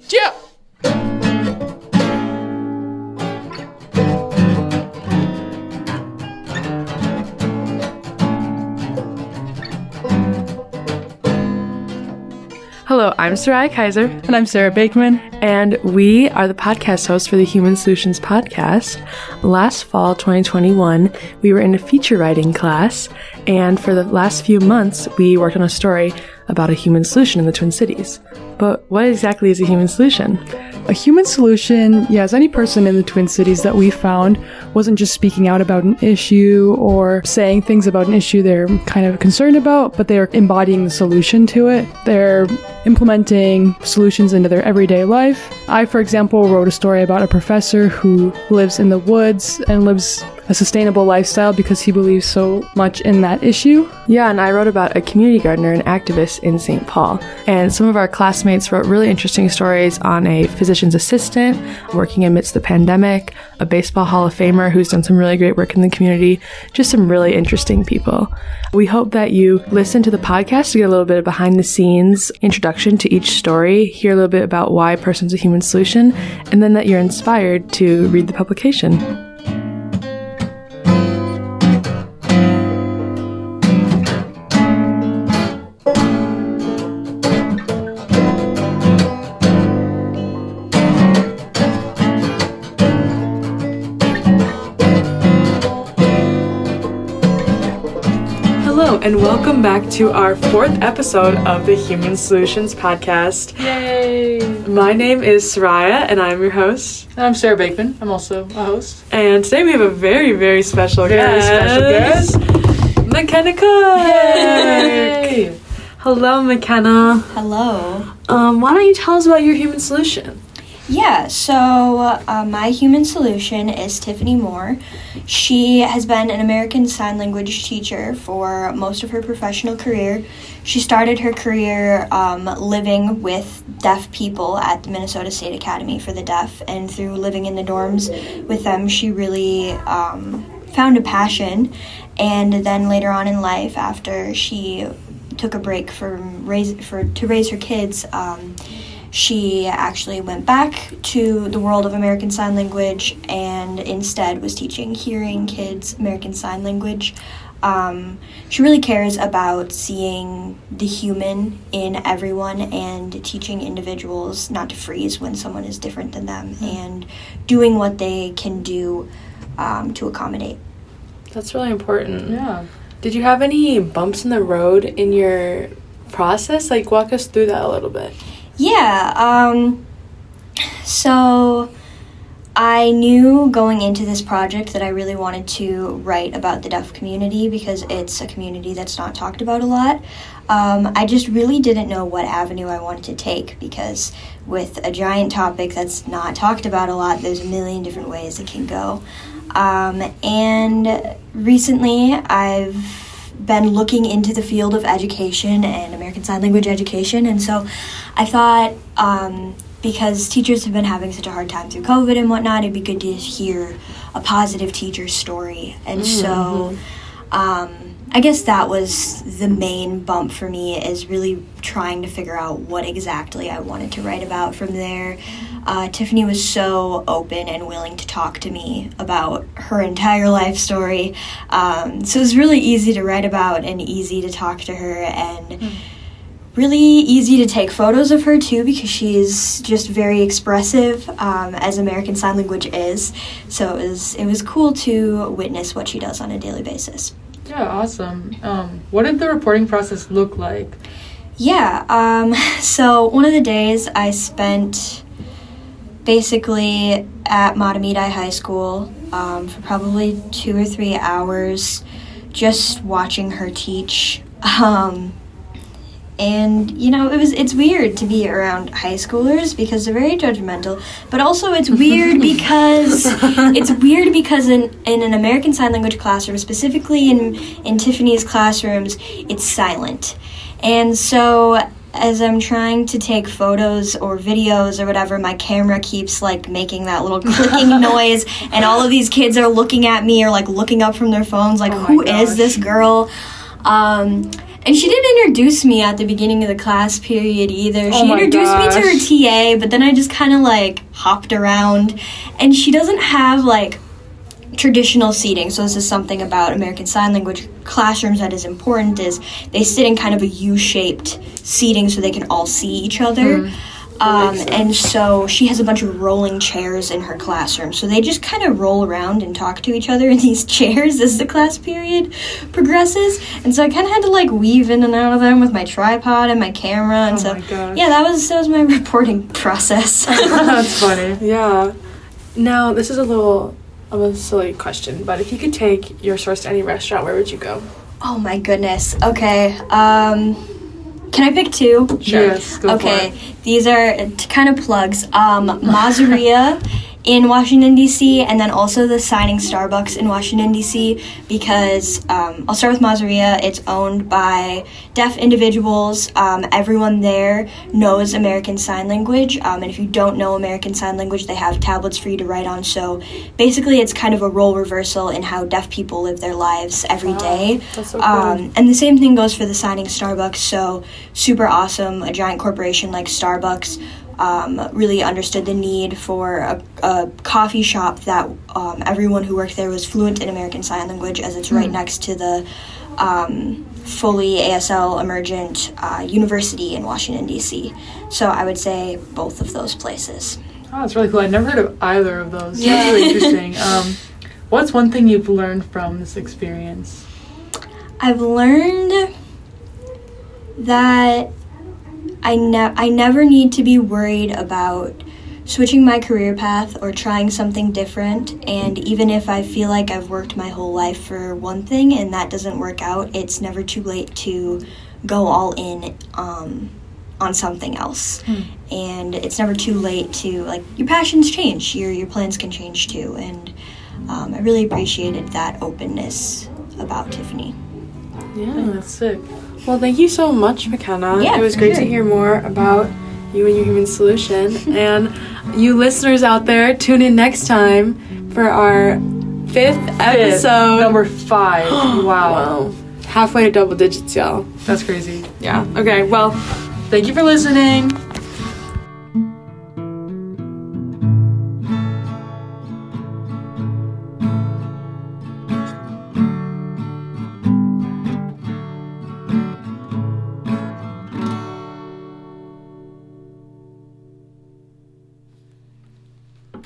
Yeah. Hello, I'm Soraya Kaiser, And I'm Sarah Bakeman. and we are the podcast hosts for the Human Solutions Podcast. Last fall, 2021, we were in a feature writing class, and for the last few months, we worked on a story about a human solution in the Twin Cities. But what exactly is a human solution? A human solution, yes, any person in the Twin Cities that we found wasn't just speaking out about an issue or saying things about an issue they're kind of concerned about, but they're embodying the solution to it. They're implementing solutions into their everyday life. I, for example, wrote a story about a professor who lives in the woods and lives a sustainable lifestyle because he believes so much in that issue. Yeah, and I wrote about a community gardener and activist in St. Paul. And some of our classmates wrote really interesting stories on a physician's assistant working amidst the pandemic, a baseball Hall of Famer who's done some really great work in the community, just some really interesting people. We hope that you listen to the podcast to get a little bit of behind the scenes introduction to each story, hear a little bit about why person's a human solution, and then that you're inspired to read the publication. Back to our fourth episode of the Human Solutions Podcast. Yay. My name is Soraya, and I'm your host. And I'm Sarah Bakeman. I'm also a host. And today we have a very, very special Very guest. special guest. McKenna Cook. Yay. Hello, McKenna. Hello. Um, why don't you tell us about your human solution? Yeah, so uh, my human solution is Tiffany Moore. She has been an American Sign Language teacher for most of her professional career. She started her career um, living with deaf people at the Minnesota State Academy for the Deaf, and through living in the dorms with them, she really um, found a passion. And then later on in life, after she took a break from raise for to raise her kids. Um, she actually went back to the world of American Sign Language and instead was teaching hearing kids American Sign Language. Um, she really cares about seeing the human in everyone and teaching individuals not to freeze when someone is different than them and doing what they can do um, to accommodate. That's really important. Yeah. Did you have any bumps in the road in your process? Like, walk us through that a little bit. Yeah, um, so I knew going into this project that I really wanted to write about the deaf community because it's a community that's not talked about a lot. Um, I just really didn't know what avenue I wanted to take because with a giant topic that's not talked about a lot, there's a million different ways it can go. Um, and recently, I've been looking into the field of education and American Sign Language education, and so I thought um, because teachers have been having such a hard time through COVID and whatnot, it'd be good to hear a positive teacher story. And so um, I guess that was the main bump for me is really trying to figure out what exactly I wanted to write about from there. Uh, Tiffany was so open and willing to talk to me about her entire life story. Um, so it was really easy to write about and easy to talk to her and really easy to take photos of her too because she's just very expressive um, as American Sign Language is. So it was it was cool to witness what she does on a daily basis. Yeah, awesome. Um, what did the reporting process look like? Yeah. Um, so one of the days I spent basically at Mahtomedi High School um, for probably two or three hours, just watching her teach. Um, and you know it was it's weird to be around high schoolers because they're very judgmental but also it's weird because it's weird because in, in an american sign language classroom specifically in in tiffany's classrooms it's silent and so as i'm trying to take photos or videos or whatever my camera keeps like making that little clicking noise and all of these kids are looking at me or like looking up from their phones like Oh who is gosh. this girl um, And she didn't introduce me at the beginning of the class period either. Oh She introduced me to her. TA, but then I just kind of like hopped around. And she doesn't have like traditional seating. So this is something about American Sign Language classrooms that is important is they sit in kind of a U-shaped seating so they can all see each other. Hmm. Um, and so she has a bunch of rolling chairs in her classroom. So they just kind of roll around and talk to each other in these chairs as the class period progresses. And so I kind of had to like weave in and out of them with my tripod and my camera. And Oh so my gosh. yeah, that was that was my reporting process. That's funny. Yeah. Now, this is a little of a silly question, but if you could take your source to any restaurant, where would you go? Oh my goodness. Okay. Um, can I pick two? Yes, go okay. for it. These are uh, t- kind of plugs. Um, Mozzeria in Washington D.C. and then also the Signing Starbucks in Washington D.C. Because um, I'll start with Mozzeria. It's owned by deaf individuals. Um, everyone there knows American Sign Language, um, and if you don't know American Sign Language, they have tablets for you to write on. So basically, it's kind of a role reversal in how deaf people live their lives every day. that's so cool. Um, and the same thing goes for the signing Starbucks. So super awesome. A giant corporation like Starbucks um, really understood the need for a, a coffee shop that um, everyone who worked there was fluent in American Sign Language, as it's right next to the um, fully ASL emergent uh, university in Washington D.C. So I would say both of those places. Oh, that's really cool. I never heard of either of those. Yeah. That's really interesting. Um, what's one thing you've learned from this experience? I've learned that I ne- I never need to be worried about switching my career path or trying something different and even if I feel like I've worked my whole life for one thing and that doesn't work out, it's never too late to go all in um, on something else. And it's never too late to like your passions change, your your plans can change too and um, I really appreciated that openness about Tiffany. Yeah. That's sick. Well, thank you so much, McKenna. Yeah, it was great sure. to hear more about you and your human solution. and you listeners out there, tune in next time for our fifth Fifth, episode. number five. wow. Wow. Halfway to double digits, y'all. That's crazy. Yeah. Okay, well, Thank you for listening.